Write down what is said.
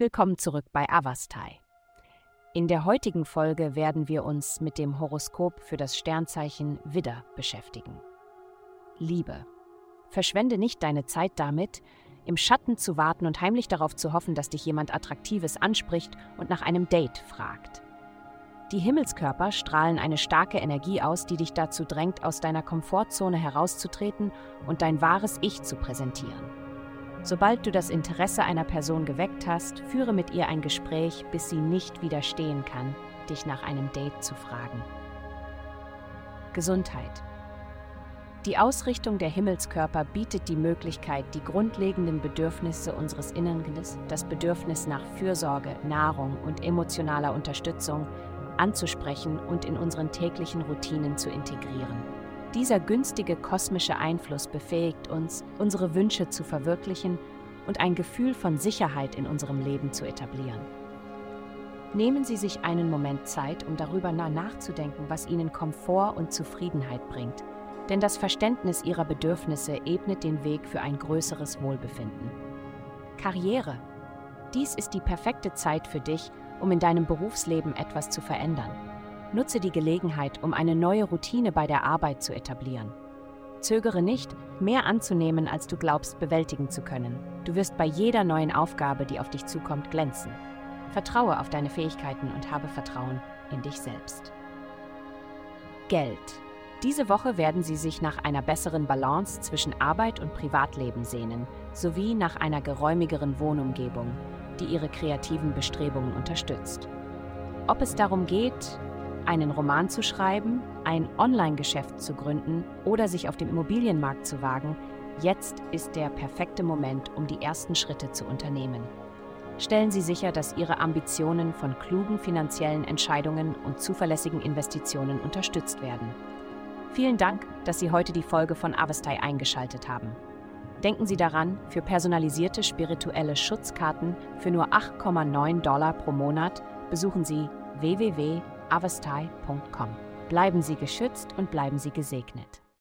Willkommen zurück bei Avastai. In der heutigen Folge werden wir uns mit dem Horoskop für das Sternzeichen Widder beschäftigen. Liebe. Verschwende nicht deine Zeit damit, im Schatten zu warten und heimlich darauf zu hoffen, dass dich jemand Attraktives anspricht und nach einem Date fragt. Die Himmelskörper strahlen eine starke Energie aus, die dich dazu drängt, aus deiner Komfortzone herauszutreten und dein wahres Ich zu präsentieren. Sobald du das Interesse einer Person geweckt hast, führe mit ihr ein Gespräch, bis sie nicht widerstehen kann, dich nach einem Date zu fragen. Gesundheit. Die Ausrichtung der Himmelskörper bietet die Möglichkeit, die grundlegenden Bedürfnisse unseres Inneren, das Bedürfnis nach Fürsorge, Nahrung und emotionaler Unterstützung, anzusprechen und in unseren täglichen Routinen zu integrieren. Dieser günstige kosmische Einfluss befähigt uns, unsere Wünsche zu verwirklichen und ein Gefühl von Sicherheit in unserem Leben zu etablieren. Nehmen Sie sich einen Moment Zeit, um darüber nachzudenken, was Ihnen Komfort und Zufriedenheit bringt, denn das Verständnis Ihrer Bedürfnisse ebnet den Weg für ein größeres Wohlbefinden. Karriere. Dies ist die perfekte Zeit für dich, um in deinem Berufsleben etwas zu verändern. Nutze die Gelegenheit, um eine neue Routine bei der Arbeit zu etablieren. Zögere nicht, mehr anzunehmen, als du glaubst bewältigen zu können. Du wirst bei jeder neuen Aufgabe, die auf dich zukommt, glänzen. Vertraue auf deine Fähigkeiten und habe Vertrauen in dich selbst. Geld. Diese Woche werden Sie sich nach einer besseren Balance zwischen Arbeit und Privatleben sehnen, sowie nach einer geräumigeren Wohnumgebung, die Ihre kreativen Bestrebungen unterstützt. Ob es darum geht, einen Roman zu schreiben, ein Online-Geschäft zu gründen oder sich auf dem Immobilienmarkt zu wagen, jetzt ist der perfekte Moment, um die ersten Schritte zu unternehmen. Stellen Sie sicher, dass Ihre Ambitionen von klugen finanziellen Entscheidungen und zuverlässigen Investitionen unterstützt werden. Vielen Dank, dass Sie heute die Folge von Avestai eingeschaltet haben. Denken Sie daran, für personalisierte spirituelle Schutzkarten für nur 8,9 Dollar pro Monat besuchen Sie www avastai.com. Bleiben Sie geschützt und bleiben Sie gesegnet.